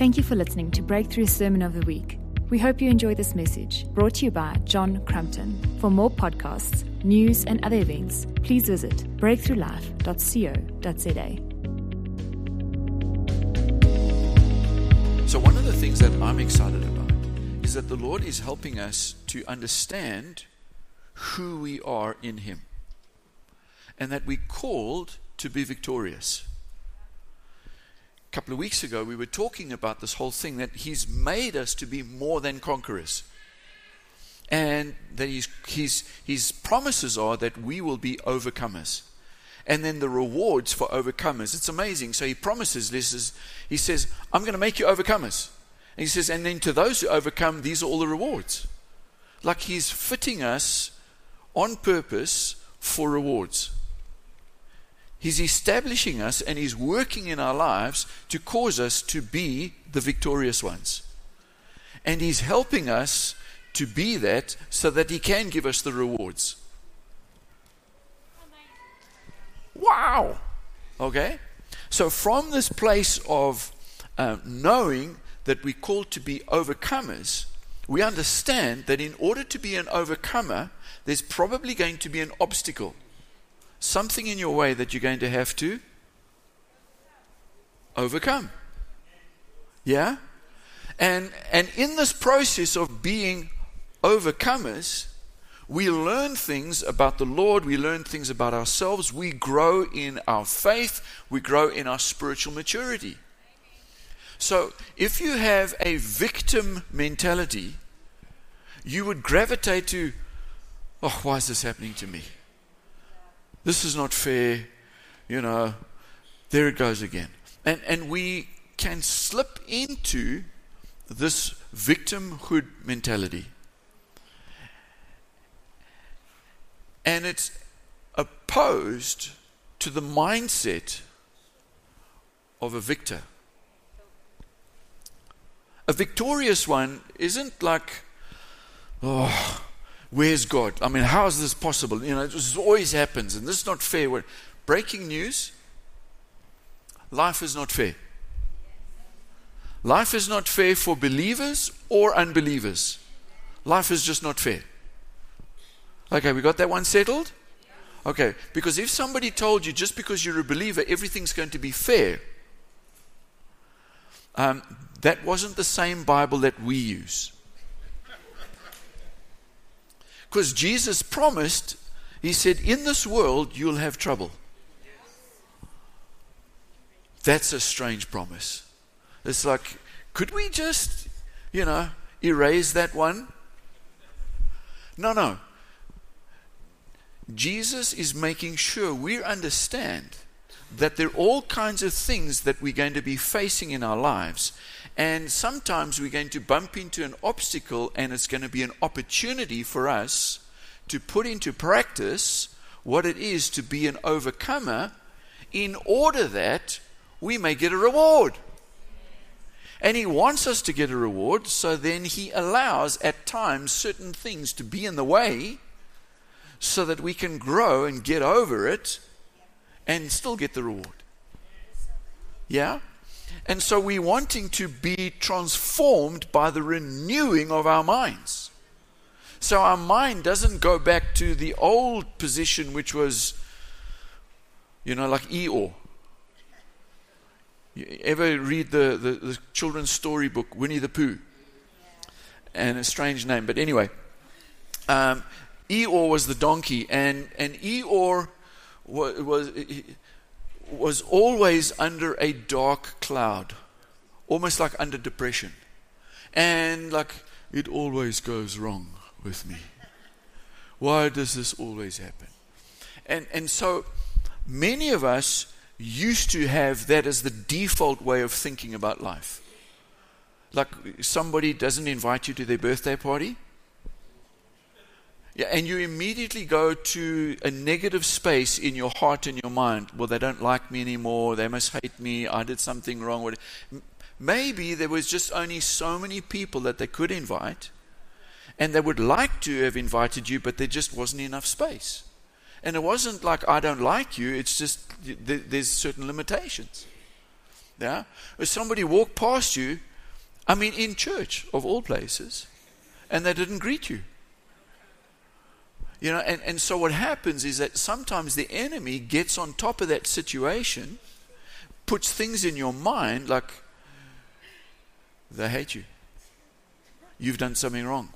Thank you for listening to Breakthrough Sermon of the Week. We hope you enjoy this message brought to you by John Crumpton. For more podcasts, news, and other events, please visit breakthroughlife.co.za. So, one of the things that I'm excited about is that the Lord is helping us to understand who we are in Him and that we're called to be victorious. A couple of weeks ago, we were talking about this whole thing that He's made us to be more than conquerors. And that his, his, his promises are that we will be overcomers. And then the rewards for overcomers. It's amazing. So he promises this is, he says, I'm going to make you overcomers. And he says, and then to those who overcome, these are all the rewards. Like he's fitting us on purpose for rewards. He's establishing us and He's working in our lives to cause us to be the victorious ones. And He's helping us to be that so that He can give us the rewards. Wow! Okay? So, from this place of uh, knowing that we're called to be overcomers, we understand that in order to be an overcomer, there's probably going to be an obstacle something in your way that you're going to have to overcome. Yeah? And and in this process of being overcomers, we learn things about the Lord, we learn things about ourselves, we grow in our faith, we grow in our spiritual maturity. So, if you have a victim mentality, you would gravitate to, oh, why is this happening to me? This is not fair. You know, there it goes again. And, and we can slip into this victimhood mentality. And it's opposed to the mindset of a victor. A victorious one isn't like, oh, Where's God? I mean, how is this possible? You know, this always happens, and this is not fair. Breaking news life is not fair. Life is not fair for believers or unbelievers. Life is just not fair. Okay, we got that one settled? Okay, because if somebody told you just because you're a believer, everything's going to be fair, um, that wasn't the same Bible that we use. Because Jesus promised, He said, In this world you'll have trouble. That's a strange promise. It's like, could we just, you know, erase that one? No, no. Jesus is making sure we understand that there are all kinds of things that we're going to be facing in our lives. And sometimes we're going to bump into an obstacle, and it's going to be an opportunity for us to put into practice what it is to be an overcomer in order that we may get a reward. And he wants us to get a reward, so then he allows at times certain things to be in the way so that we can grow and get over it and still get the reward. Yeah? And so we're wanting to be transformed by the renewing of our minds. So our mind doesn't go back to the old position, which was, you know, like Eeyore. You ever read the, the, the children's storybook, Winnie the Pooh? And a strange name, but anyway. Um, Eeyore was the donkey, and, and Eeyore was, was, was always under a dark cloud, almost like under depression. And like, it always goes wrong with me. Why does this always happen? And, and so many of us used to have that as the default way of thinking about life. Like somebody doesn't invite you to their birthday party, yeah, and you immediately go to a negative space in your heart and your mind. Well, they don't like me anymore. They must hate me. I did something wrong. Maybe there was just only so many people that they could invite, and they would like to have invited you, but there just wasn't enough space. And it wasn't like I don't like you. It's just there's certain limitations. Yeah, if somebody walked past you I mean, in church, of all places, and they didn't greet you. You know, and, and so what happens is that sometimes the enemy gets on top of that situation, puts things in your mind like they hate you. You've done something wrong.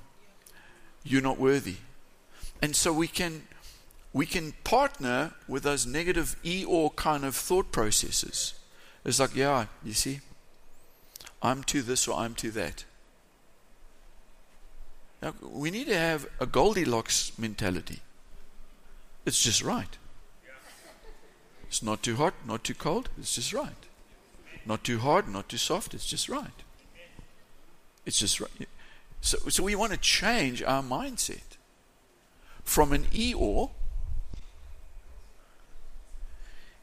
You're not worthy. And so we can we can partner with those negative e or kind of thought processes. It's like, yeah, you see, I'm to this or I'm to that. Now, we need to have a Goldilocks mentality. It's just right. It's not too hot, not too cold, it's just right. Not too hard, not too soft, it's just right. It's just right. So, so we want to change our mindset from an Eeyore.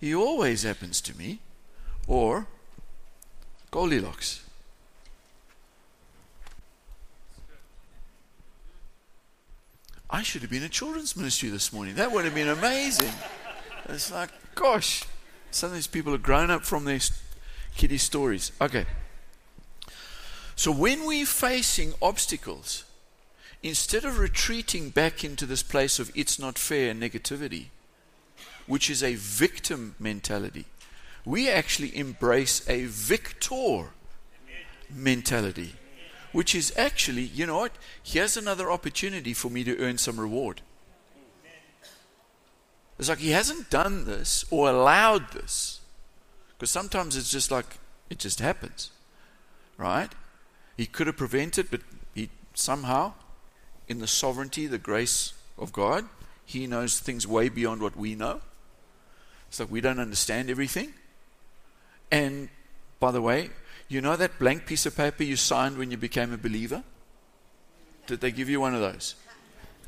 He always happens to me, or Goldilocks. I should have been a children's ministry this morning. That would have been amazing. It's like, gosh, some of these people have grown up from their kiddie stories. Okay. So when we're facing obstacles, instead of retreating back into this place of it's not fair and negativity, which is a victim mentality, we actually embrace a victor mentality which is actually, you know what? Here's another opportunity for me to earn some reward. It's like he hasn't done this or allowed this. Because sometimes it's just like it just happens. Right? He could have prevented, but he somehow, in the sovereignty, the grace of God, he knows things way beyond what we know. It's like we don't understand everything. And by the way, you know that blank piece of paper you signed when you became a believer? Did they give you one of those?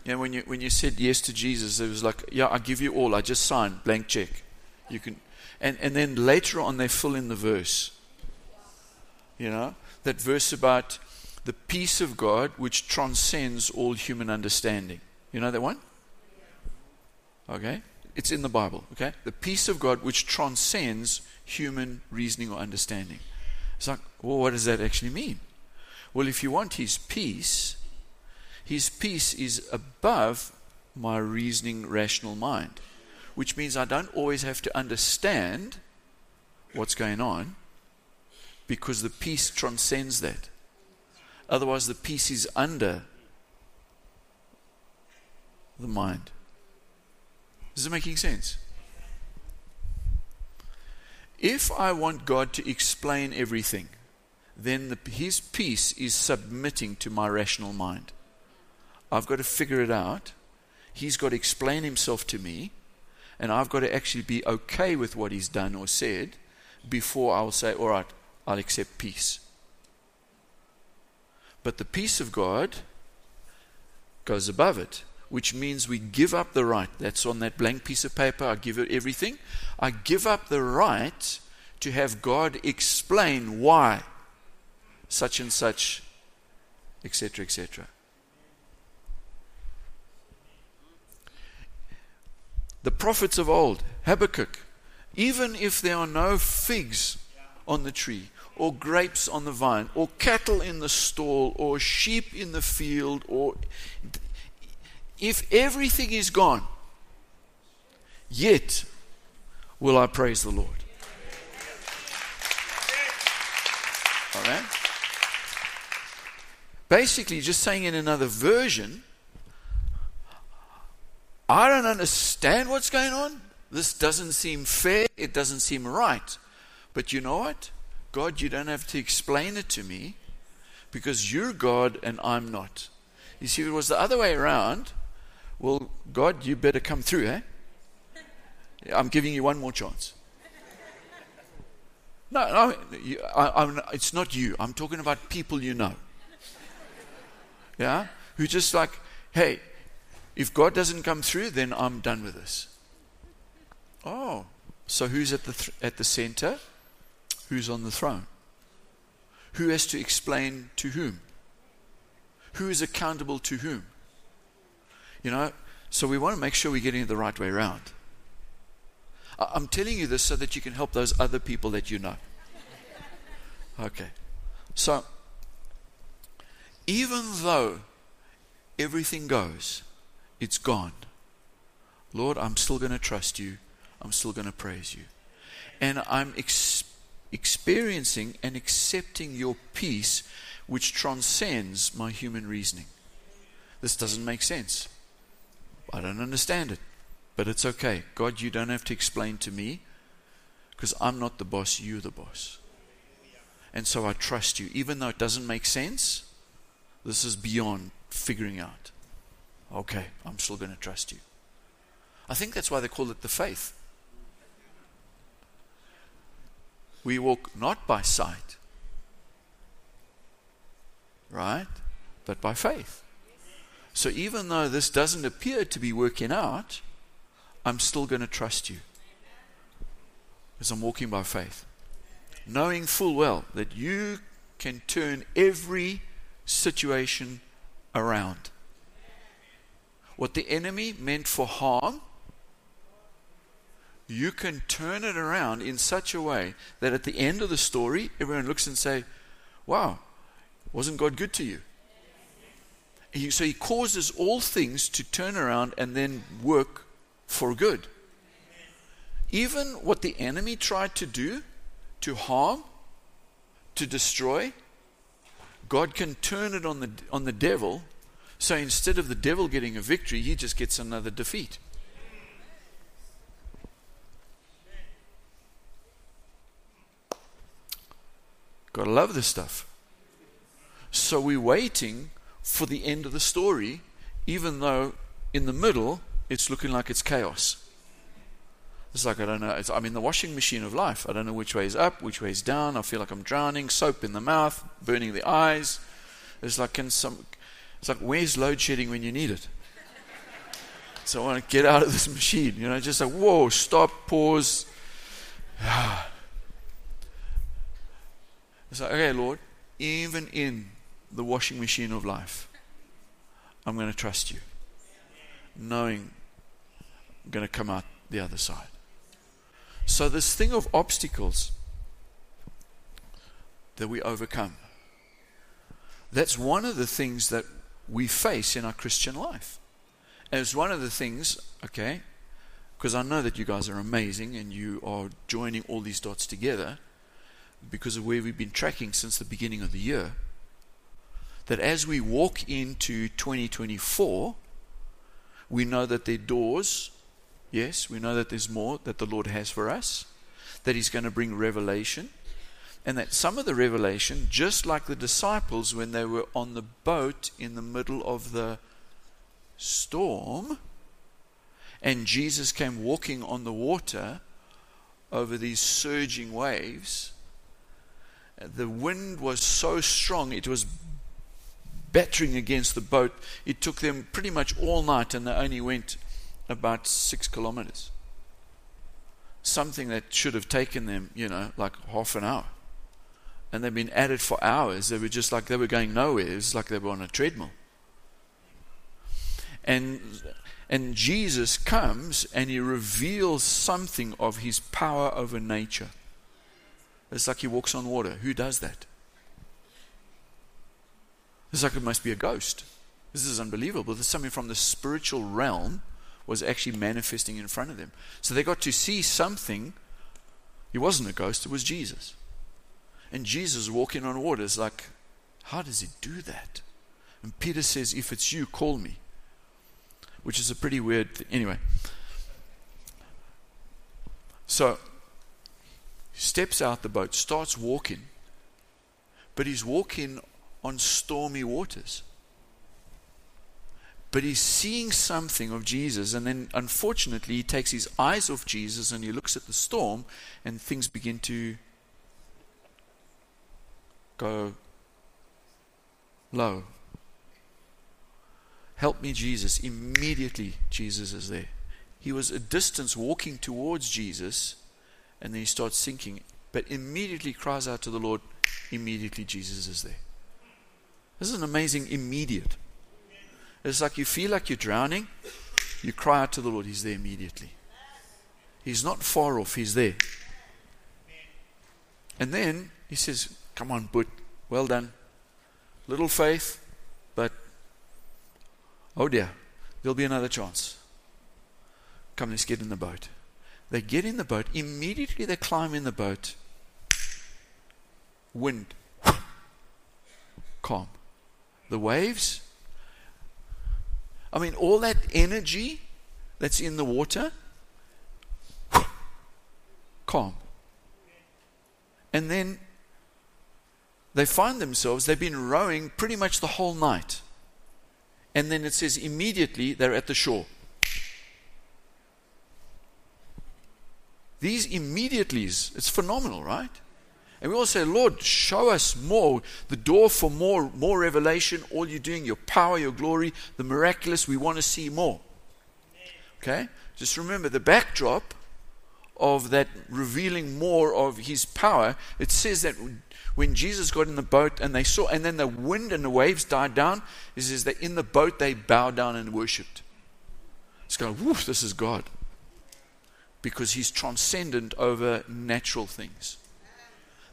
Yeah, when you when you said yes to Jesus, it was like, yeah, I give you all. I just signed blank check. You can, and and then later on they fill in the verse. You know that verse about the peace of God which transcends all human understanding. You know that one? Okay, it's in the Bible. Okay, the peace of God which transcends human reasoning or understanding. It's like, well, what does that actually mean? Well, if you want his peace, his peace is above my reasoning, rational mind, which means I don't always have to understand what's going on because the peace transcends that. Otherwise, the peace is under the mind. Is it making sense? If I want God to explain everything, then the, His peace is submitting to my rational mind. I've got to figure it out. He's got to explain Himself to me, and I've got to actually be okay with what He's done or said before I'll say, All right, I'll accept peace. But the peace of God goes above it which means we give up the right. That's on that blank piece of paper. I give it everything. I give up the right to have God explain why such and such, etc., etc. The prophets of old, Habakkuk, even if there are no figs on the tree, or grapes on the vine, or cattle in the stall, or sheep in the field, or if everything is gone, yet will I praise the Lord. All right? Basically, just saying in another version, I don't understand what's going on. This doesn't seem fair. It doesn't seem right. But you know what? God, you don't have to explain it to me because you're God and I'm not. You see, if it was the other way around, well, God, you better come through, eh? I'm giving you one more chance. No, no, you, I, it's not you. I'm talking about people you know. Yeah? Who just like, hey, if God doesn't come through, then I'm done with this. Oh, so who's at the, th- at the center? Who's on the throne? Who has to explain to whom? Who is accountable to whom? You know, so we want to make sure we're getting it the right way around. I'm telling you this so that you can help those other people that you know. Okay. So, even though everything goes, it's gone. Lord, I'm still going to trust you. I'm still going to praise you. And I'm ex- experiencing and accepting your peace, which transcends my human reasoning. This doesn't make sense. I don't understand it. But it's okay. God, you don't have to explain to me because I'm not the boss, you're the boss. And so I trust you. Even though it doesn't make sense, this is beyond figuring out. Okay, I'm still going to trust you. I think that's why they call it the faith. We walk not by sight, right? But by faith. So even though this doesn't appear to be working out, I'm still going to trust you. Because I'm walking by faith. Knowing full well that you can turn every situation around. What the enemy meant for harm, you can turn it around in such a way that at the end of the story, everyone looks and say, Wow, wasn't God good to you? He, so he causes all things to turn around and then work for good. Even what the enemy tried to do, to harm, to destroy, God can turn it on the, on the devil. So instead of the devil getting a victory, he just gets another defeat. Gotta love this stuff. So we're waiting for the end of the story, even though in the middle it's looking like it's chaos. It's like I don't know. It's, I'm in the washing machine of life. I don't know which way is up, which way is down. I feel like I'm drowning. Soap in the mouth, burning the eyes. It's like can some. It's like where's load shedding when you need it? So I want to get out of this machine. You know, just like whoa, stop, pause. It's like okay, Lord, even in the washing machine of life, I'm going to trust you, knowing I'm going to come out the other side. So, this thing of obstacles that we overcome, that's one of the things that we face in our Christian life. And it's one of the things, okay, because I know that you guys are amazing and you are joining all these dots together because of where we've been tracking since the beginning of the year. That as we walk into 2024, we know that there are doors Yes, we know that there's more that the Lord has for us, that He's going to bring revelation, and that some of the revelation, just like the disciples when they were on the boat in the middle of the storm, and Jesus came walking on the water over these surging waves. The wind was so strong, it was battering against the boat. It took them pretty much all night, and they only went about six kilometers. Something that should have taken them, you know, like half an hour. And they've been at it for hours. They were just like they were going nowhere. It was like they were on a treadmill. And and Jesus comes and he reveals something of his power over nature. It's like he walks on water. Who does that? It's like it must be a ghost. This is unbelievable. There's something from the spiritual realm was actually manifesting in front of them. So they got to see something. He wasn't a ghost, it was Jesus. And Jesus walking on water is like, how does he do that? And Peter says, if it's you, call me. Which is a pretty weird thing. Anyway. So, he steps out the boat, starts walking, but he's walking on stormy waters but he's seeing something of Jesus. And then, unfortunately, he takes his eyes off Jesus and he looks at the storm, and things begin to go low. Help me, Jesus. Immediately, Jesus is there. He was a distance walking towards Jesus, and then he starts sinking, but immediately cries out to the Lord. Immediately, Jesus is there. This is an amazing immediate. It's like you feel like you're drowning, you cry out to the Lord, He's there immediately. He's not far off, He's there. And then He says, Come on, but well done. Little faith, but oh dear, there'll be another chance. Come, let's get in the boat. They get in the boat. Immediately they climb in the boat. Wind. Calm. The waves. I mean, all that energy that's in the water. Calm. And then they find themselves, they've been rowing pretty much the whole night. And then it says immediately they're at the shore. These immediatelys, it's phenomenal, right? And we all say, Lord, show us more, the door for more, more revelation, all you're doing, your power, your glory, the miraculous, we want to see more. Okay? Just remember the backdrop of that revealing more of his power. It says that when Jesus got in the boat and they saw, and then the wind and the waves died down, it says that in the boat they bowed down and worshipped. It's going, woof, this is God because he's transcendent over natural things.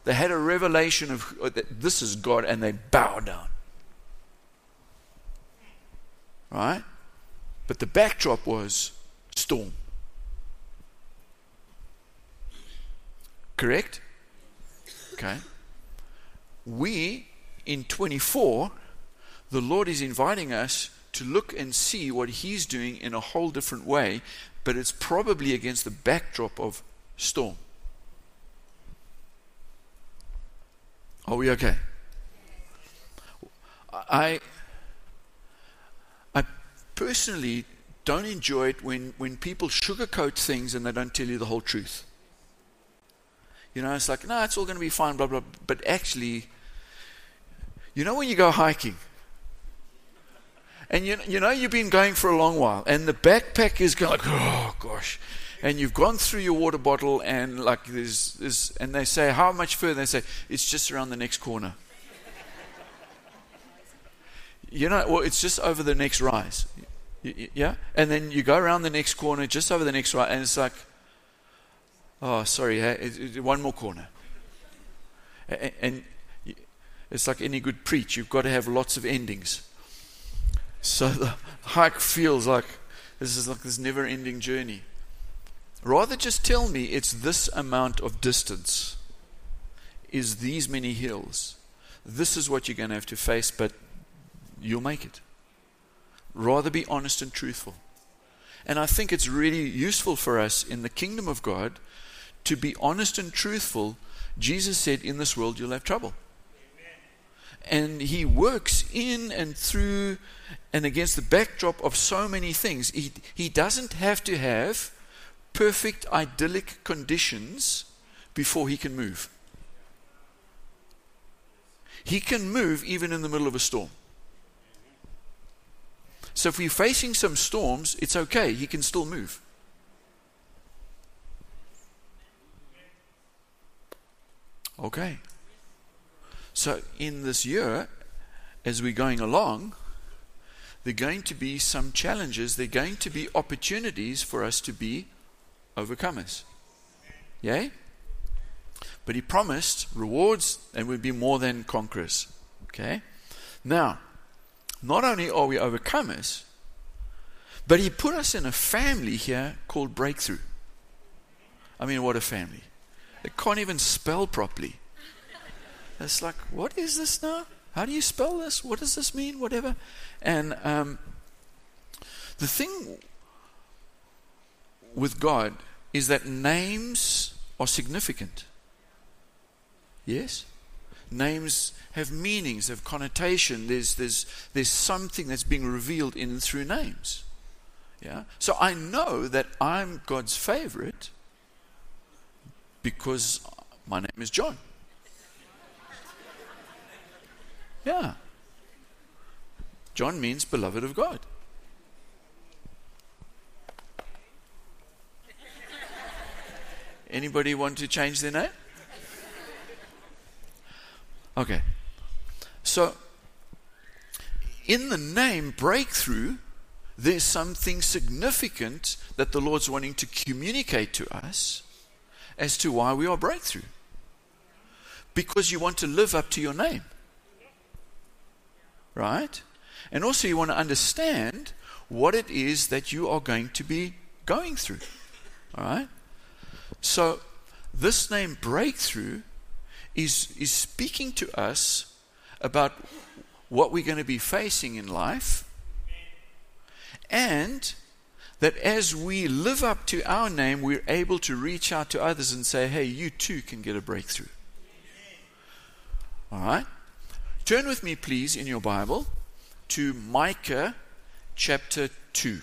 They had a revelation of that this is God and they bow down. Right? But the backdrop was storm. Correct? Okay. We, in 24, the Lord is inviting us to look and see what He's doing in a whole different way but it's probably against the backdrop of storm. Oh, Are we okay? I I personally don't enjoy it when, when people sugarcoat things and they don't tell you the whole truth. You know, it's like, no, it's all going to be fine, blah, blah. But actually, you know, when you go hiking, and you, you know, you've been going for a long while, and the backpack is going like, oh gosh. And you've gone through your water bottle, and like there's, there's, and they say, how much further? They say, it's just around the next corner. you know, well, it's just over the next rise. Yeah? And then you go around the next corner, just over the next rise, and it's like, oh, sorry, one more corner. And it's like any good preach, you've got to have lots of endings. So the hike feels like this is like this never ending journey. Rather just tell me it's this amount of distance, is these many hills. This is what you're going to have to face, but you'll make it. Rather be honest and truthful. And I think it's really useful for us in the kingdom of God to be honest and truthful. Jesus said, In this world you'll have trouble. And He works in and through and against the backdrop of so many things. He, he doesn't have to have perfect idyllic conditions before he can move. He can move even in the middle of a storm. So if we're facing some storms, it's okay. He can still move. Okay. So in this year, as we're going along, there are going to be some challenges, there are going to be opportunities for us to be overcomers. Yay? But he promised rewards and we'd be more than conquerors. Okay? Now, not only are we overcomers, but he put us in a family here called Breakthrough. I mean, what a family. They can't even spell properly. It's like, what is this now? How do you spell this? What does this mean? Whatever. And um, the thing with God is that names are significant. Yes? Names have meanings, have connotation. There's, there's, there's something that's being revealed in through names. Yeah? So I know that I'm God's favorite because my name is John. Yeah. John means beloved of God. Anybody want to change their name? Okay. So, in the name breakthrough, there's something significant that the Lord's wanting to communicate to us as to why we are breakthrough. Because you want to live up to your name right? And also, you want to understand what it is that you are going to be going through. All right? So, this name breakthrough is, is speaking to us about what we're going to be facing in life and that as we live up to our name, we're able to reach out to others and say, hey, you too can get a breakthrough. All right? Turn with me, please, in your Bible to Micah chapter 2.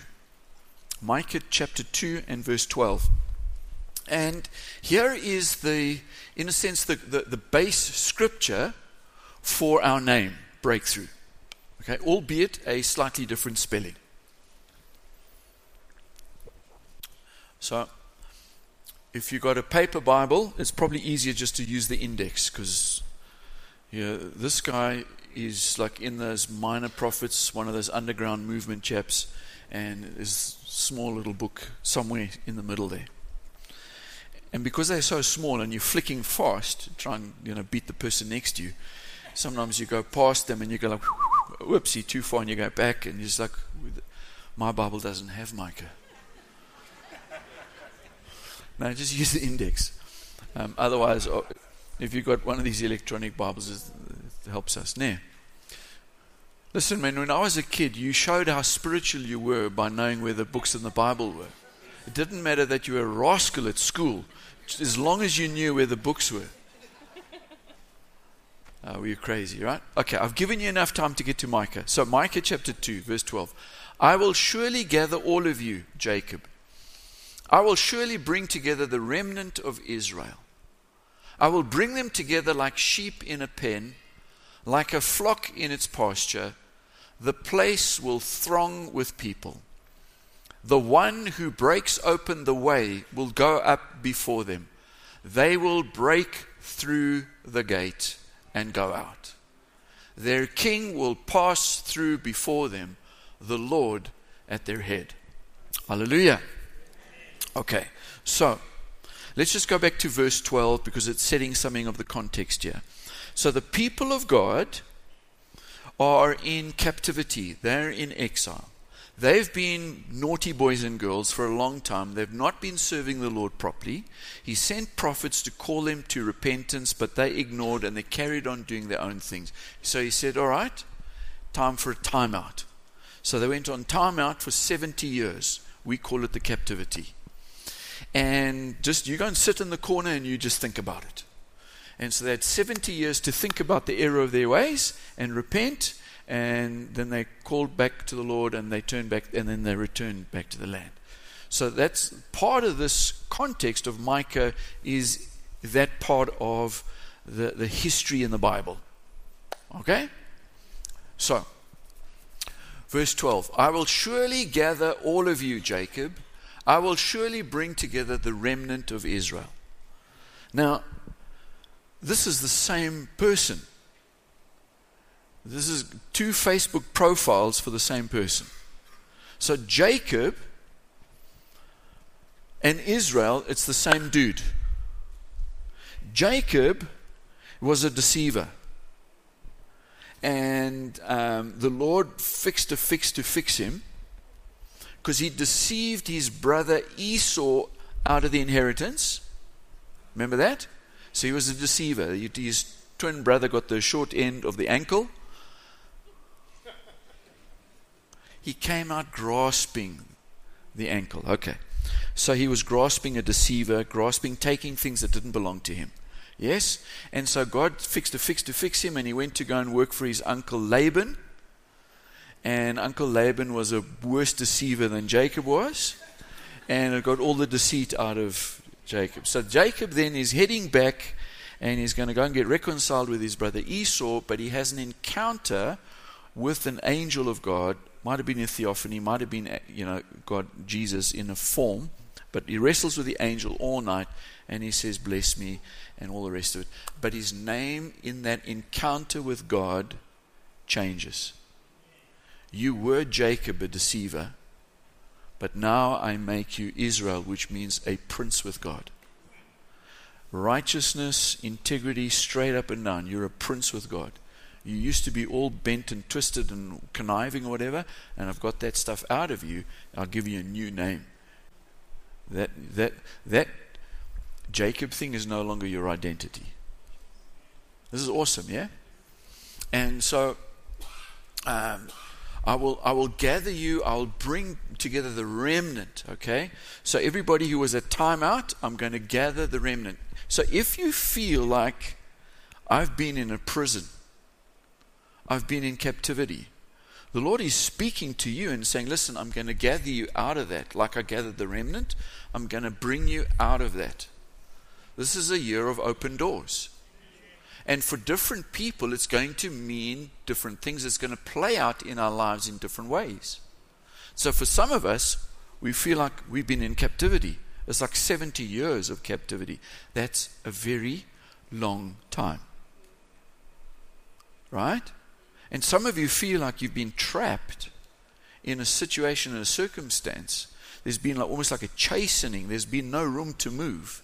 Micah chapter 2 and verse 12. And here is the, in a sense, the, the, the base scripture for our name, breakthrough. Okay, albeit a slightly different spelling. So, if you've got a paper Bible, it's probably easier just to use the index because you know, this guy is like in those minor prophets, one of those underground movement chaps, and a small little book somewhere in the middle there. And because they're so small and you're flicking fast, try and you know beat the person next to you, sometimes you go past them and you go like, whoopsie, too far, and you go back, and you're just like, my Bible doesn't have Micah. No, just use the index. Um, otherwise, if you've got one of these electronic Bibles, it helps us. Now, listen, man, when I was a kid, you showed how spiritual you were by knowing where the books in the Bible were. It didn't matter that you were a rascal at school, as long as you knew where the books were. Oh, were you crazy, right? Okay, I've given you enough time to get to Micah. So, Micah chapter 2, verse 12. I will surely gather all of you, Jacob I will surely bring together the remnant of Israel. I will bring them together like sheep in a pen, like a flock in its pasture. The place will throng with people. The one who breaks open the way will go up before them. They will break through the gate and go out. Their king will pass through before them, the Lord at their head. Hallelujah. Okay, so let's just go back to verse 12 because it's setting something of the context here. So the people of God are in captivity, they're in exile. They've been naughty boys and girls for a long time. They've not been serving the Lord properly. He sent prophets to call them to repentance, but they ignored and they carried on doing their own things. So he said, All right, time for a timeout. So they went on timeout for 70 years. We call it the captivity and just you go and sit in the corner and you just think about it. And so they had 70 years to think about the error of their ways and repent, and then they called back to the Lord and they turned back, and then they returned back to the land. So that's part of this context of Micah is that part of the, the history in the Bible. Okay? So, verse 12 I will surely gather all of you, Jacob I will surely bring together the remnant of Israel. Now, this is the same person. This is two Facebook profiles for the same person. So, Jacob and Israel, it's the same dude. Jacob was a deceiver. And um, the Lord fixed a fix to fix him because he deceived his brother Esau out of the inheritance. Remember that? So he was a deceiver. His twin brother got the short end of the ankle. He came out grasping the ankle. Okay. So he was grasping a deceiver, grasping, taking things that didn't belong to him. Yes? And so God fixed a fix to fix him, and he went to go and work for his uncle Laban and Uncle Laban was a worse deceiver than Jacob was, and it got all the deceit out of Jacob. So Jacob then is heading back and he's going to go and get reconciled with his brother Esau, but he has an encounter with an angel of God. Might have been a theophany, might have been, you know, God, Jesus in a form, but he wrestles with the angel all night and he says, Bless me, and all the rest of it. But his name in that encounter with God changes. You were Jacob, a deceiver, but now I make you Israel, which means a prince with God. Righteousness, integrity, straight up and down. You're a prince with God. You used to be all bent and twisted and conniving or whatever, and I've got that stuff out of you. I'll give you a new name. That that that Jacob thing is no longer your identity. This is awesome, yeah? And so um, I will I will gather you, I'll bring together the remnant, okay? So everybody who was at timeout, I'm going to gather the remnant. So if you feel like I've been in a prison, I've been in captivity, the Lord is speaking to you and saying, Listen, I'm going to gather you out of that. Like I gathered the remnant, I'm going to bring you out of that. This is a year of open doors. And for different people, it's going to mean different things. It's going to play out in our lives in different ways. So for some of us, we feel like we've been in captivity. It's like 70 years of captivity. That's a very long time. Right? And some of you feel like you've been trapped in a situation, and a circumstance. There's been like, almost like a chastening. There's been no room to move.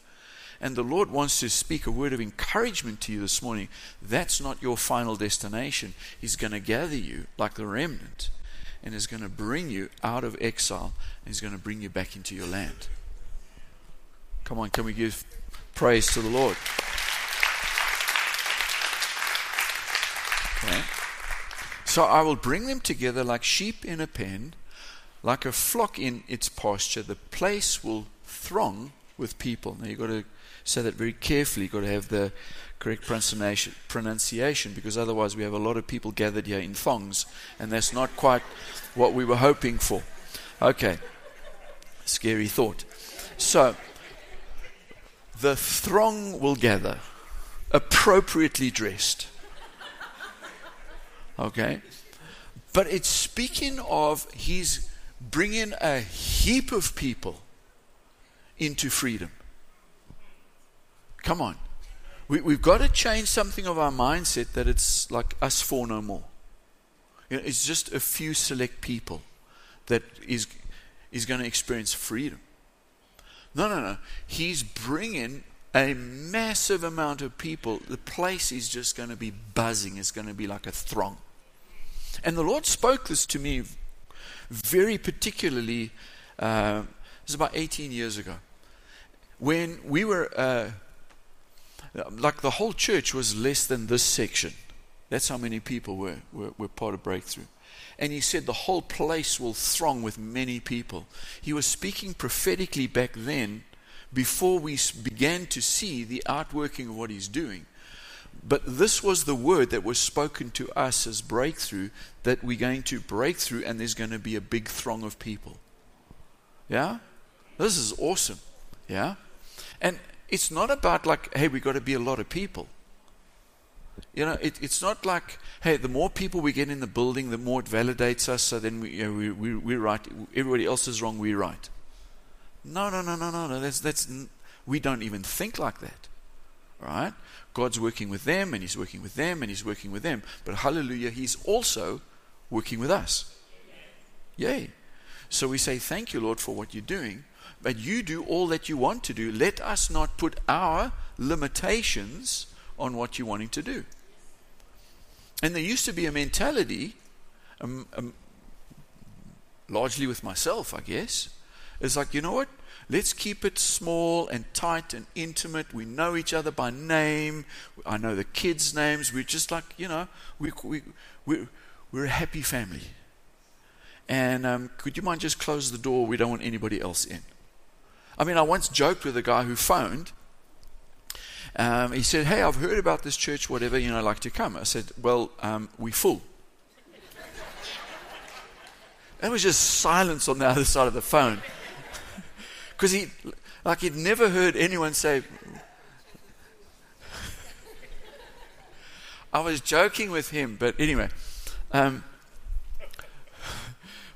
And the Lord wants to speak a word of encouragement to you this morning. That's not your final destination. He's going to gather you like the remnant and is going to bring you out of exile and He's going to bring you back into your land. Come on, can we give praise to the Lord? Okay. So I will bring them together like sheep in a pen, like a flock in its pasture. The place will throng with people. Now you've got to say that very carefully. You've got to have the correct pronunciation, pronunciation because otherwise we have a lot of people gathered here in thongs, and that's not quite what we were hoping for. Okay, scary thought. So, the throng will gather, appropriately dressed. Okay? But it's speaking of he's bringing a heap of people into freedom. Come on. We, we've got to change something of our mindset that it's like us four no more. You know, it's just a few select people that is, is going to experience freedom. No, no, no. He's bringing a massive amount of people. The place is just going to be buzzing. It's going to be like a throng. And the Lord spoke this to me very particularly, uh, it was about 18 years ago, when we were. Uh, like the whole church was less than this section. That's how many people were, were, were part of Breakthrough. And he said the whole place will throng with many people. He was speaking prophetically back then before we began to see the outworking of what he's doing. But this was the word that was spoken to us as breakthrough that we're going to break through and there's going to be a big throng of people. Yeah? This is awesome. Yeah? And it's not about like, hey, we've got to be a lot of people. You know, it, it's not like, hey, the more people we get in the building, the more it validates us. So then we, you know, we, we, we're right. Everybody else is wrong. We're right. No, no, no, no, no, no. That's that's we don't even think like that. Right? God's working with them, and He's working with them, and He's working with them. But hallelujah, He's also working with us. Yay! So we say, thank you, Lord, for what you're doing but you do all that you want to do. Let us not put our limitations on what you're wanting to do. And there used to be a mentality, um, um, largely with myself, I guess. It's like, you know what? Let's keep it small and tight and intimate. We know each other by name. I know the kids' names. We're just like, you know, we, we, we, we're a happy family. And um, could you mind just close the door? We don't want anybody else in. I mean, I once joked with a guy who phoned. Um, he said, Hey, I've heard about this church, whatever, you know, I'd like to come. I said, Well, um, we full. There was just silence on the other side of the phone. Because he, like, he'd never heard anyone say, I was joking with him, but anyway. Um,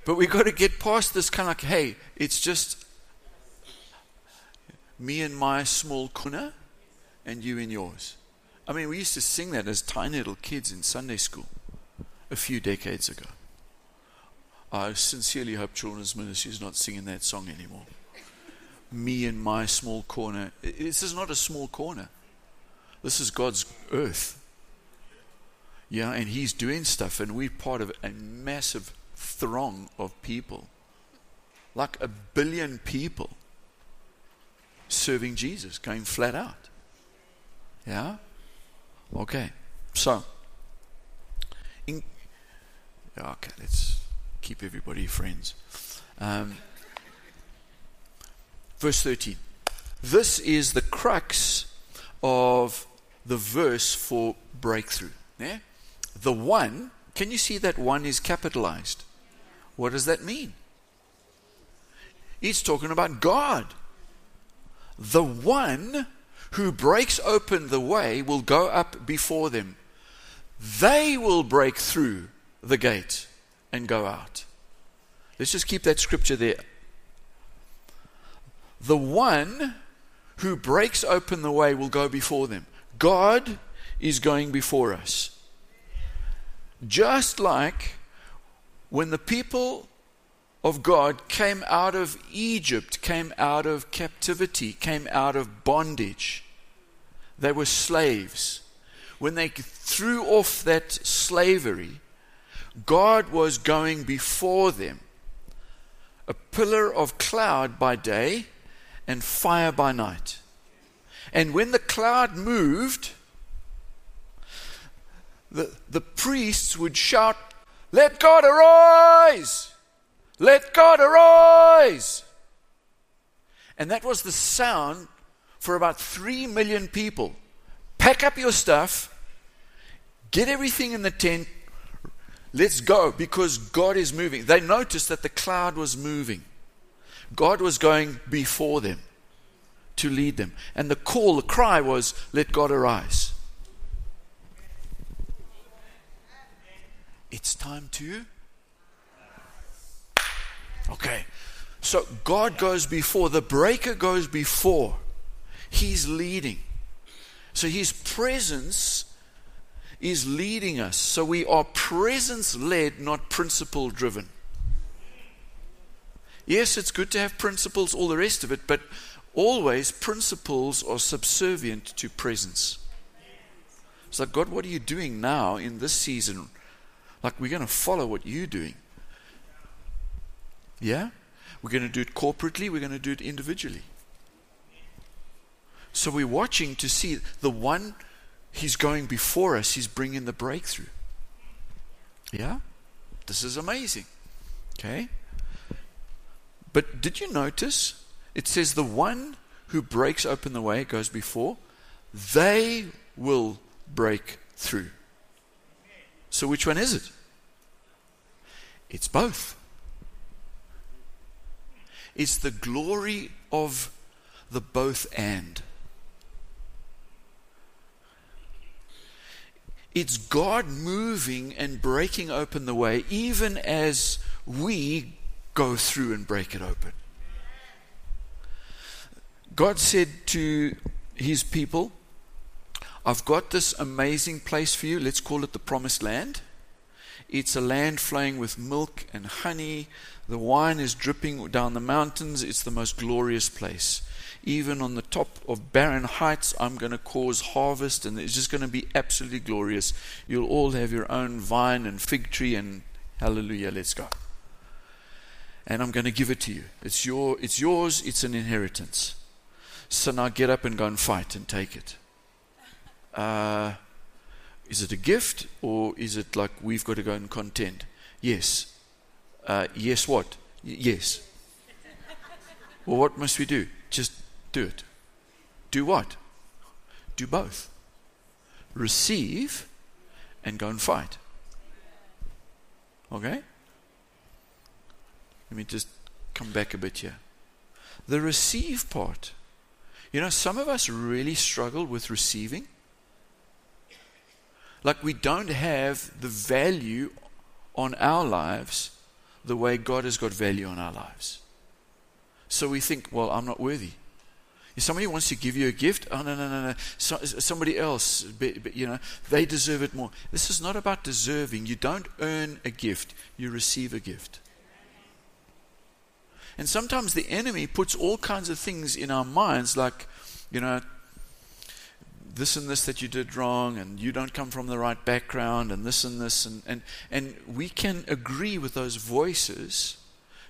but we've got to get past this kind of like, hey, it's just me and my small kuna, and you and yours. I mean, we used to sing that as tiny little kids in Sunday school a few decades ago. I sincerely hope Children's Ministry is not singing that song anymore. Me and my small corner. This is not a small corner. This is God's earth. Yeah, and he's doing stuff, and we're part of a massive throng of people. Like a billion people serving Jesus, going flat out. Yeah? Okay. So, in, okay, let's keep everybody friends. Um, verse 13. This is the crux of the verse for breakthrough. Yeah? The one, can you see that one is capitalized? What does that mean? It's talking about God. The one who breaks open the way will go up before them. They will break through the gate and go out. Let's just keep that scripture there. The one who breaks open the way will go before them. God is going before us. Just like when the people of God came out of Egypt, came out of captivity, came out of bondage. They were slaves. When they threw off that slavery, God was going before them. A pillar of cloud by day and fire by night. And when the cloud moved, the, the priests would shout, Let God arise! Let God arise! And that was the sound for about three million people. Pack up your stuff, get everything in the tent, let's go because God is moving. They noticed that the cloud was moving. God was going before them to lead them. And the call, the cry was, Let God arise. It's time to Okay. So God goes before, the breaker goes before. He's leading. So his presence is leading us. So we are presence led, not principle driven. Yes, it's good to have principles, all the rest of it, but always principles are subservient to presence. It's like, God, what are you doing now in this season? Like, we're going to follow what you're doing. Yeah? We're going to do it corporately, we're going to do it individually. So we're watching to see the one he's going before us, he's bringing the breakthrough. Yeah? This is amazing. Okay? But did you notice? It says the one who breaks open the way goes before, they will break through. So which one is it? It's both. It's the glory of the both and. It's God moving and breaking open the way, even as we go through and break it open. God said to his people, I've got this amazing place for you. Let's call it the promised land. It's a land flowing with milk and honey. The wine is dripping down the mountains. It's the most glorious place. Even on the top of barren heights, I'm going to cause harvest, and it's just going to be absolutely glorious. You'll all have your own vine and fig tree, and hallelujah, let's go. And I'm going to give it to you. It's, your, it's yours, it's an inheritance. So now get up and go and fight and take it. Uh, is it a gift or is it like we've got to go and contend? Yes. Uh, yes, what? Y- yes. well, what must we do? Just do it. Do what? Do both. Receive and go and fight. Okay? Let me just come back a bit here. The receive part. You know, some of us really struggle with receiving. Like we don't have the value on our lives the way God has got value on our lives. So we think, well, I'm not worthy. If somebody wants to give you a gift, oh, no, no, no, no. So, somebody else, you know, they deserve it more. This is not about deserving. You don't earn a gift, you receive a gift. And sometimes the enemy puts all kinds of things in our minds, like, you know, this and this that you did wrong, and you don't come from the right background, and this and this, and, and, and we can agree with those voices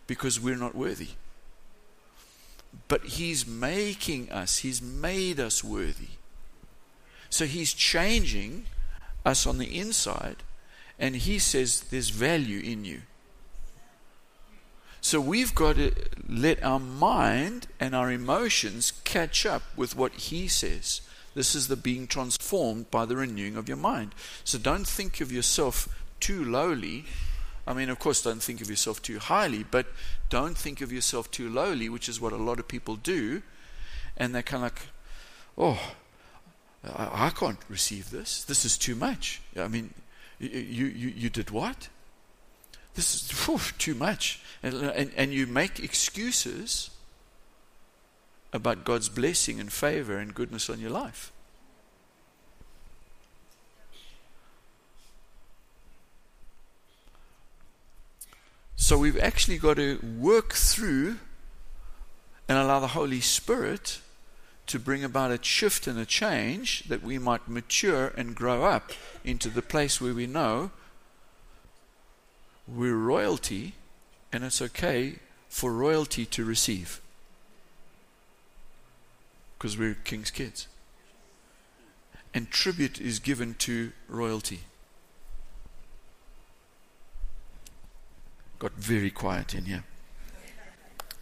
because we're not worthy. But He's making us, He's made us worthy. So He's changing us on the inside, and He says there's value in you. So we've got to let our mind and our emotions catch up with what He says. This is the being transformed by the renewing of your mind. So don't think of yourself too lowly. I mean, of course, don't think of yourself too highly, but don't think of yourself too lowly, which is what a lot of people do. And they're kind of like, oh, I, I can't receive this. This is too much. I mean, you, you, you did what? This is whew, too much. And, and, and you make excuses about God's blessing and favor and goodness on your life. So we've actually got to work through and allow the Holy Spirit to bring about a shift and a change that we might mature and grow up into the place where we know we're royalty and it's okay for royalty to receive because we're king's kids. And tribute is given to royalty. Got very quiet in here.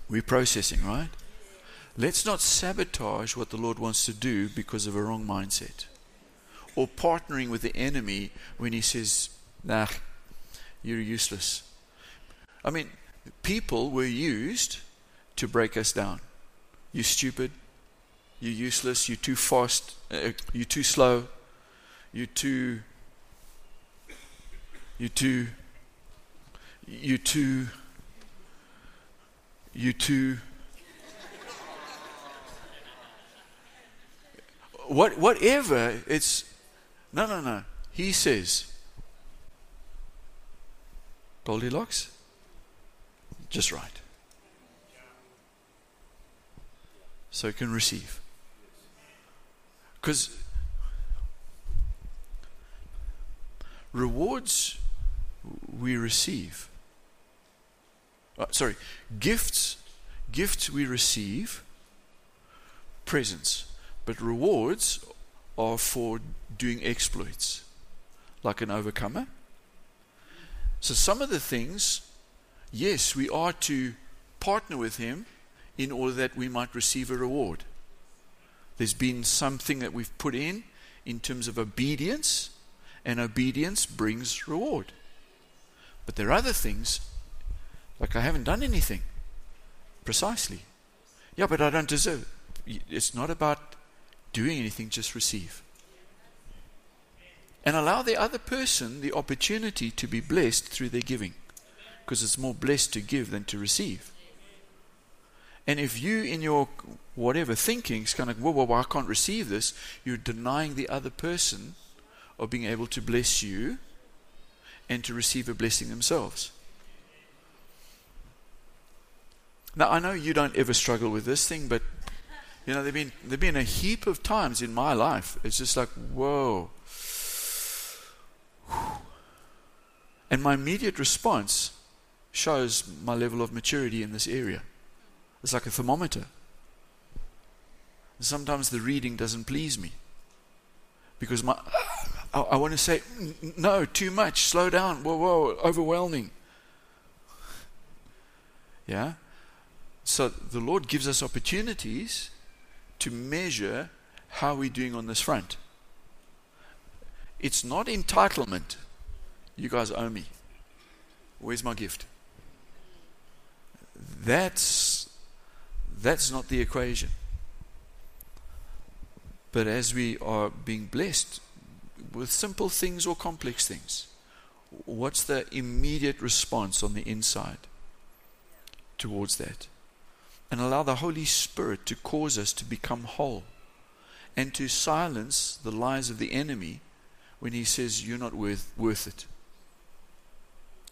We're processing, right? Let's not sabotage what the Lord wants to do because of a wrong mindset. Or partnering with the enemy when he says, nah, you're useless. I mean, people were used to break us down. You stupid, you're useless. You're too fast. Uh, you're too slow. You're too. You're too. You're too. You're too. What, whatever, it's. No, no, no. He says, Goldilocks, just right. So you can receive. Because rewards we receive, uh, sorry, gifts, gifts we receive, presents, but rewards are for doing exploits, like an overcomer. So some of the things, yes, we are to partner with him in order that we might receive a reward. There's been something that we've put in in terms of obedience, and obedience brings reward. But there are other things, like I haven't done anything. Precisely. Yeah, but I don't deserve it. It's not about doing anything, just receive. And allow the other person the opportunity to be blessed through their giving. Because it's more blessed to give than to receive. And if you, in your whatever thinking, is kind of, whoa, whoa, whoa, I can't receive this, you're denying the other person of being able to bless you and to receive a blessing themselves. Now, I know you don't ever struggle with this thing, but you know, there've been there've been a heap of times in my life. It's just like, whoa. And my immediate response shows my level of maturity in this area. It's like a thermometer. Sometimes the reading doesn't please me because my I, I want to say no, too much. Slow down. Whoa, whoa, overwhelming. Yeah. So the Lord gives us opportunities to measure how we're doing on this front. It's not entitlement. You guys owe me. Where's my gift? That's that's not the equation. But as we are being blessed with simple things or complex things, what's the immediate response on the inside towards that? And allow the Holy Spirit to cause us to become whole and to silence the lies of the enemy when he says, You're not worth, worth it.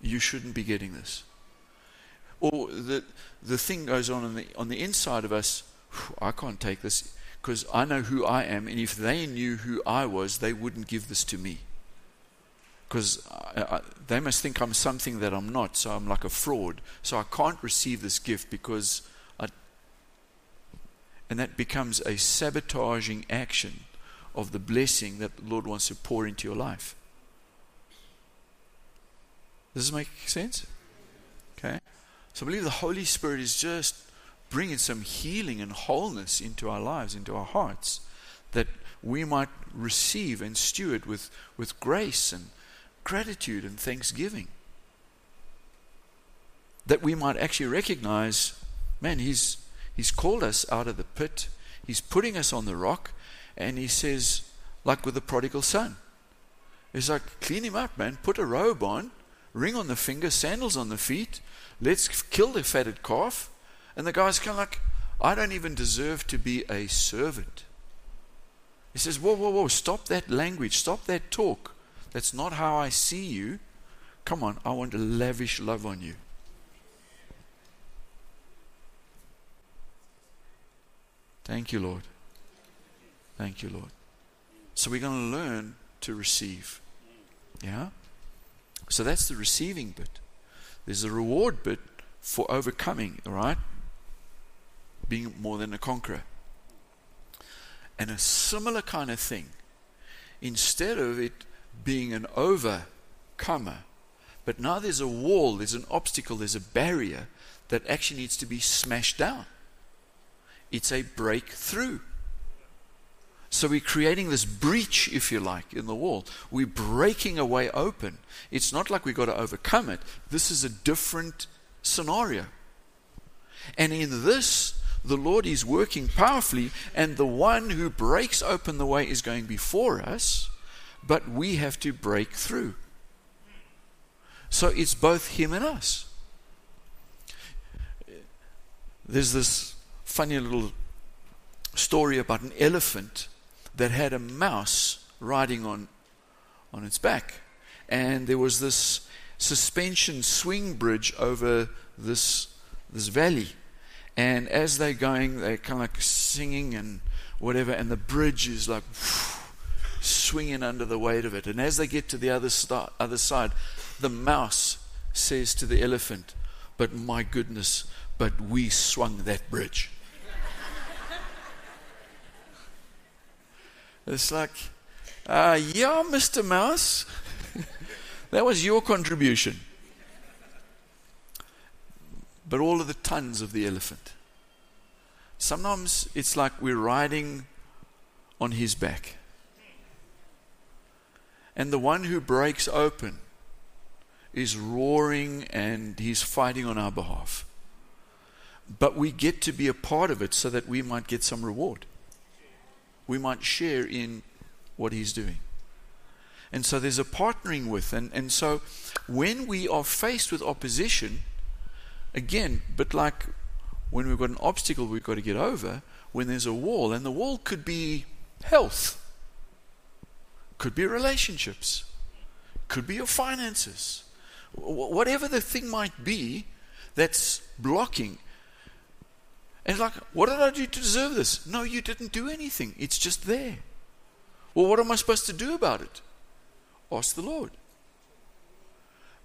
You shouldn't be getting this or the, the thing goes on on the, on the inside of us, I can't take this. because I know who I am, and if they knew who I was, they wouldn't give this to me. Because they must think I'm something that I'm not, so I'm like a fraud. So I can't receive this gift because I. And that becomes a sabotaging action of the blessing that the Lord wants to pour into your life. Does this make sense? Okay. So I believe the Holy Spirit is just bringing some healing and wholeness into our lives, into our hearts, that we might receive and steward with, with grace and gratitude and thanksgiving. That we might actually recognize, man, he's, he's called us out of the pit, He's putting us on the rock, and He says, like with the prodigal son, He's like, clean him up, man, put a robe on, ring on the finger, sandals on the feet, let's kill the fatted calf. And the guy's kind of like, I don't even deserve to be a servant. He says, Whoa, whoa, whoa, stop that language, stop that talk. That's not how I see you. Come on, I want to lavish love on you. Thank you, Lord. Thank you, Lord. So we're going to learn to receive. Yeah? So that's the receiving bit. There's a reward bit for overcoming, all right? Being more than a conqueror. And a similar kind of thing. Instead of it being an overcomer, but now there's a wall, there's an obstacle, there's a barrier that actually needs to be smashed down. It's a breakthrough. So we're creating this breach, if you like, in the wall. We're breaking a way open. It's not like we've got to overcome it. This is a different scenario. And in this, the Lord is working powerfully, and the one who breaks open the way is going before us, but we have to break through. So it's both Him and us. There's this funny little story about an elephant that had a mouse riding on, on its back. And there was this suspension swing bridge over this, this valley. And as they're going, they're kind of like singing and whatever, and the bridge is like swinging under the weight of it. And as they get to the other, other side, the mouse says to the elephant, But my goodness, but we swung that bridge. It's like, uh, yeah, Mr. Mouse, that was your contribution. But all of the tons of the elephant. Sometimes it's like we're riding on his back. And the one who breaks open is roaring and he's fighting on our behalf. But we get to be a part of it so that we might get some reward we might share in what He's doing. And so there's a partnering with. And, and so when we are faced with opposition, again, but like when we've got an obstacle we've got to get over, when there's a wall, and the wall could be health, could be relationships, could be your finances, whatever the thing might be that's blocking. And like, what did I do to deserve this? No, you didn't do anything. It's just there. Well, what am I supposed to do about it? Ask the Lord.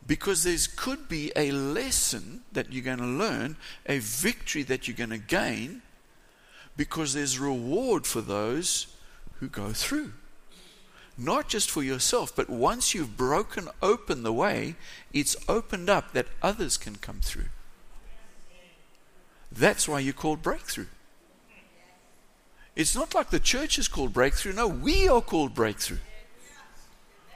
Because there could be a lesson that you're going to learn, a victory that you're going to gain, because there's reward for those who go through. Not just for yourself, but once you've broken open the way, it's opened up that others can come through. That's why you're called breakthrough. It's not like the church is called breakthrough. No, we are called breakthrough.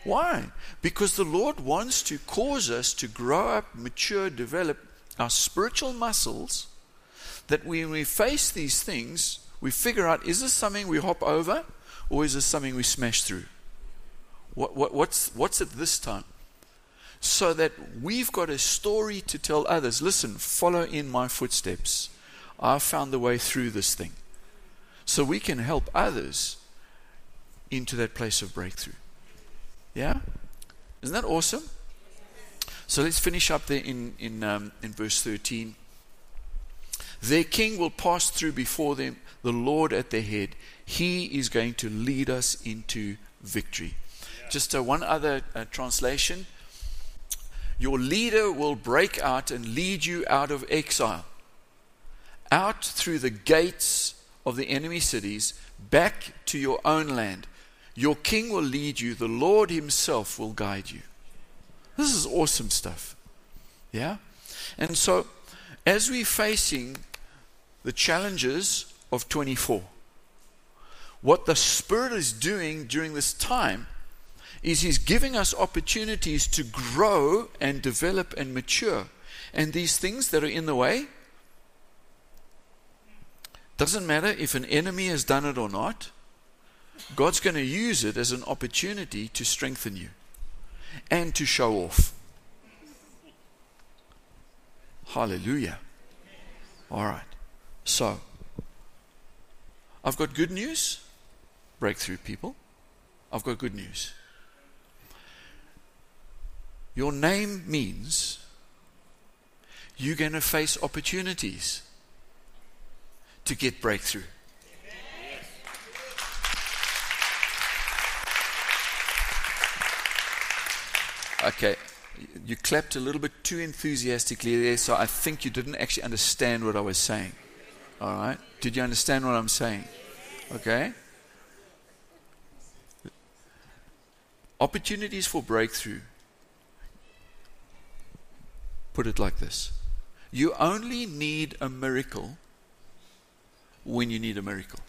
Why? Because the Lord wants to cause us to grow up, mature, develop our spiritual muscles that when we face these things, we figure out is this something we hop over or is this something we smash through? What, what, what's, what's it this time? So that we've got a story to tell others. Listen, follow in my footsteps. I found the way through this thing. So we can help others into that place of breakthrough. Yeah? Isn't that awesome? So let's finish up there in, in, um, in verse 13. Their king will pass through before them, the Lord at their head. He is going to lead us into victory. Just uh, one other uh, translation. Your leader will break out and lead you out of exile, out through the gates of the enemy cities, back to your own land. Your king will lead you, the Lord himself will guide you. This is awesome stuff. Yeah? And so, as we're facing the challenges of 24, what the Spirit is doing during this time is He's giving us opportunities to grow and develop and mature. And these things that are in the way, doesn't matter if an enemy has done it or not, God's going to use it as an opportunity to strengthen you and to show off. Hallelujah. All right. So, I've got good news, breakthrough people. I've got good news. Your name means you're going to face opportunities to get breakthrough. Okay, you clapped a little bit too enthusiastically there, so I think you didn't actually understand what I was saying. All right? Did you understand what I'm saying? Okay? Opportunities for breakthrough. Put it like this You only need a miracle when you need a miracle.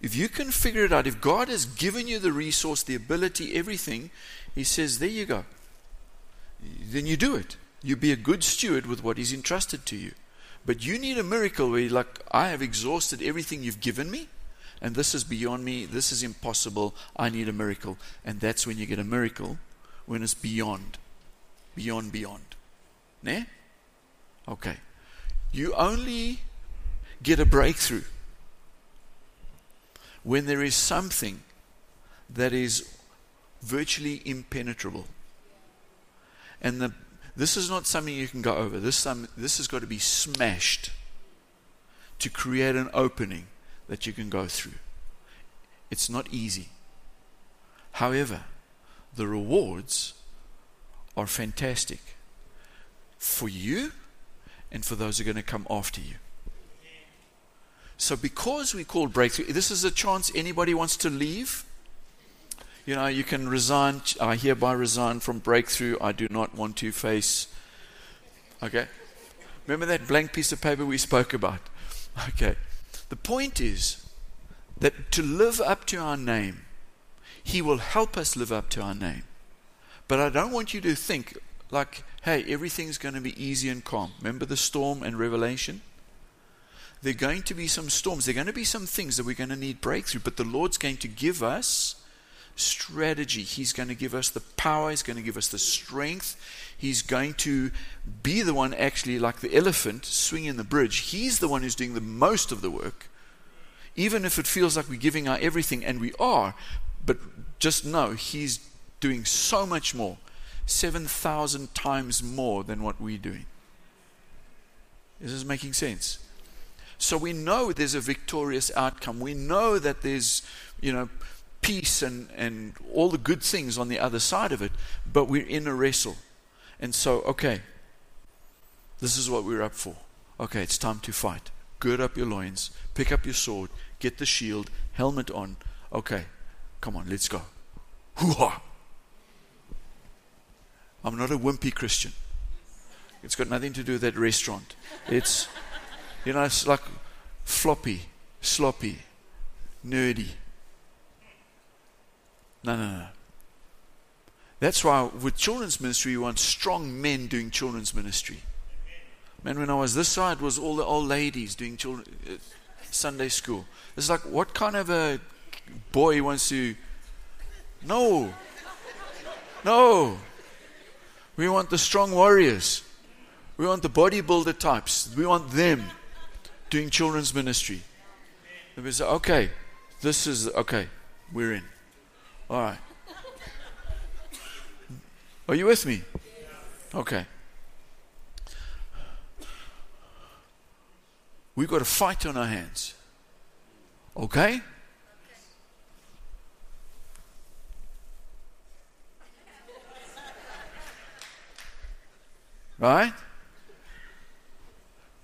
If you can figure it out, if God has given you the resource, the ability, everything, He says, there you go. Then you do it. You be a good steward with what He's entrusted to you. But you need a miracle where you're like, I have exhausted everything you've given me, and this is beyond me. This is impossible. I need a miracle. And that's when you get a miracle, when it's beyond. Beyond, beyond. Ne? Okay. You only get a breakthrough when there is something that is virtually impenetrable. And the, this is not something you can go over. This, some, this has got to be smashed to create an opening that you can go through. It's not easy. However, the rewards are fantastic for you and for those who are going to come after you. So, because we call breakthrough, this is a chance anybody wants to leave. You know, you can resign. I hereby resign from breakthrough. I do not want to face. Okay? Remember that blank piece of paper we spoke about? Okay. The point is that to live up to our name, He will help us live up to our name. But I don't want you to think like, hey, everything's going to be easy and calm. Remember the storm and Revelation? there are going to be some storms. There are going to be some things that we're going to need breakthrough, but the Lord's going to give us strategy. He's going to give us the power. He's going to give us the strength. He's going to be the one, actually, like the elephant swinging the bridge. He's the one who's doing the most of the work. Even if it feels like we're giving our everything, and we are, but just know He's doing so much more 7,000 times more than what we're doing. Is this making sense? So we know there's a victorious outcome. We know that there's, you know, peace and, and all the good things on the other side of it, but we're in a wrestle. And so, okay, this is what we're up for. Okay, it's time to fight. Gird up your loins, pick up your sword, get the shield, helmet on. Okay, come on, let's go. Hoo-ha! I'm not a wimpy Christian. It's got nothing to do with that restaurant. It's you know, it's like floppy, sloppy, nerdy. No, no, no. That's why with children's ministry, you want strong men doing children's ministry. Man, when I was this side, was all the old ladies doing children, uh, Sunday school. It's like, what kind of a boy wants to? No, no. We want the strong warriors. We want the bodybuilder types. We want them doing children's ministry. And we say, okay, this is, okay, we're in. All right. Are you with me? Okay. We've got a fight on our hands. Okay? Right?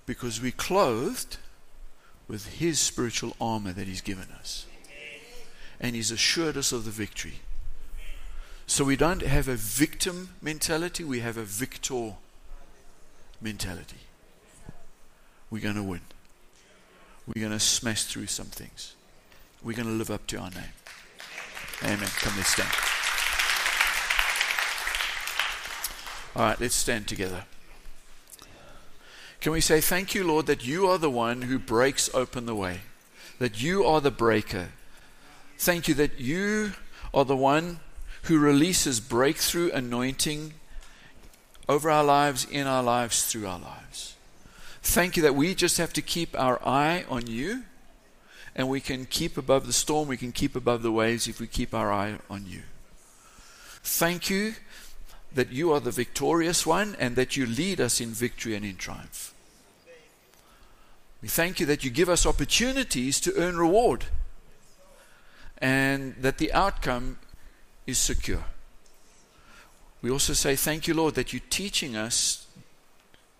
Because we're clothed with His spiritual armor that He's given us. And He's assured us of the victory. So we don't have a victim mentality, we have a victor mentality. We're going to win. We're going to smash through some things. We're going to live up to our name. Amen. Come, let's. All right, let's stand together. Can we say, Thank you, Lord, that you are the one who breaks open the way, that you are the breaker. Thank you that you are the one who releases breakthrough anointing over our lives, in our lives, through our lives. Thank you that we just have to keep our eye on you and we can keep above the storm, we can keep above the waves if we keep our eye on you. Thank you that you are the victorious one and that you lead us in victory and in triumph. We thank you that you give us opportunities to earn reward and that the outcome is secure. We also say, Thank you, Lord, that you're teaching us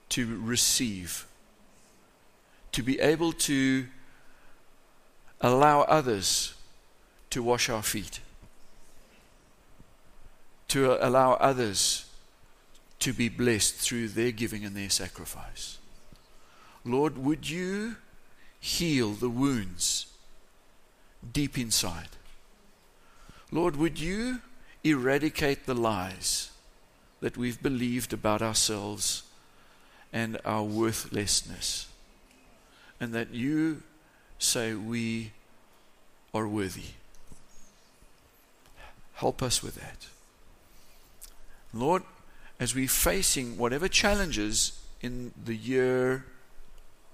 to receive, to be able to allow others to wash our feet, to allow others to be blessed through their giving and their sacrifice. Lord, would you heal the wounds deep inside? Lord, would you eradicate the lies that we've believed about ourselves and our worthlessness? And that you say we are worthy. Help us with that. Lord, as we're facing whatever challenges in the year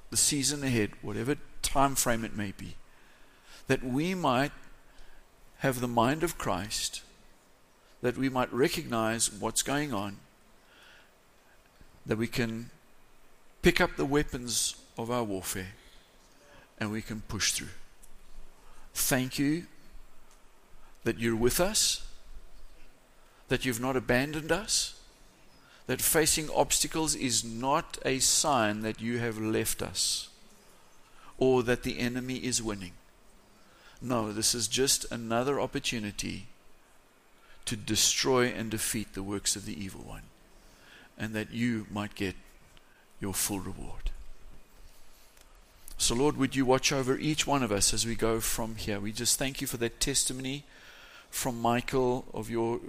the season ahead, whatever time frame it may be, that we might have the mind of Christ, that we might recognize what's going on, that we can pick up the weapons of our warfare and we can push through. Thank you that you're with us, that you've not abandoned us that facing obstacles is not a sign that you have left us or that the enemy is winning. No, this is just another opportunity to destroy and defeat the works of the evil one, and that you might get your full reward. So, Lord, would you watch over each one of us as we go from here? We just thank you for that testimony from Michael of your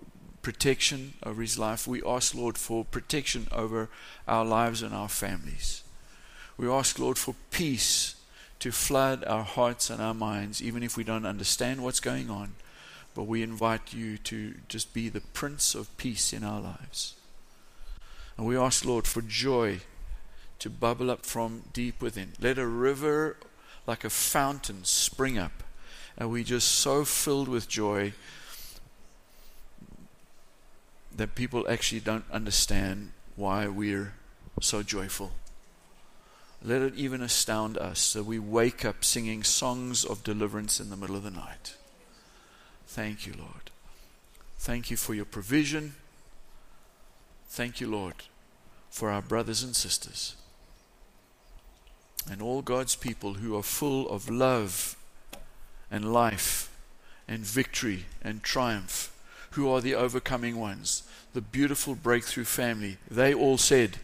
protection over his life. We ask, Lord, for protection over our lives and our families. We ask, Lord, for peace to flood our hearts and our minds, even if we don't understand what's going on. But we invite you to just be the Prince of Peace in our lives. And we ask, Lord, for joy to bubble up from deep within. Let a river like a fountain spring up. And we just so filled with joy that people actually don't understand why we're so joyful. Let it even astound us so we wake up singing songs of deliverance in the middle of the night. Thank you, Lord. Thank you for your provision. Thank you, Lord, for our brothers and sisters and all God's people who are full of love and life and victory and triumph, who are the overcoming ones? The beautiful breakthrough family, they all said,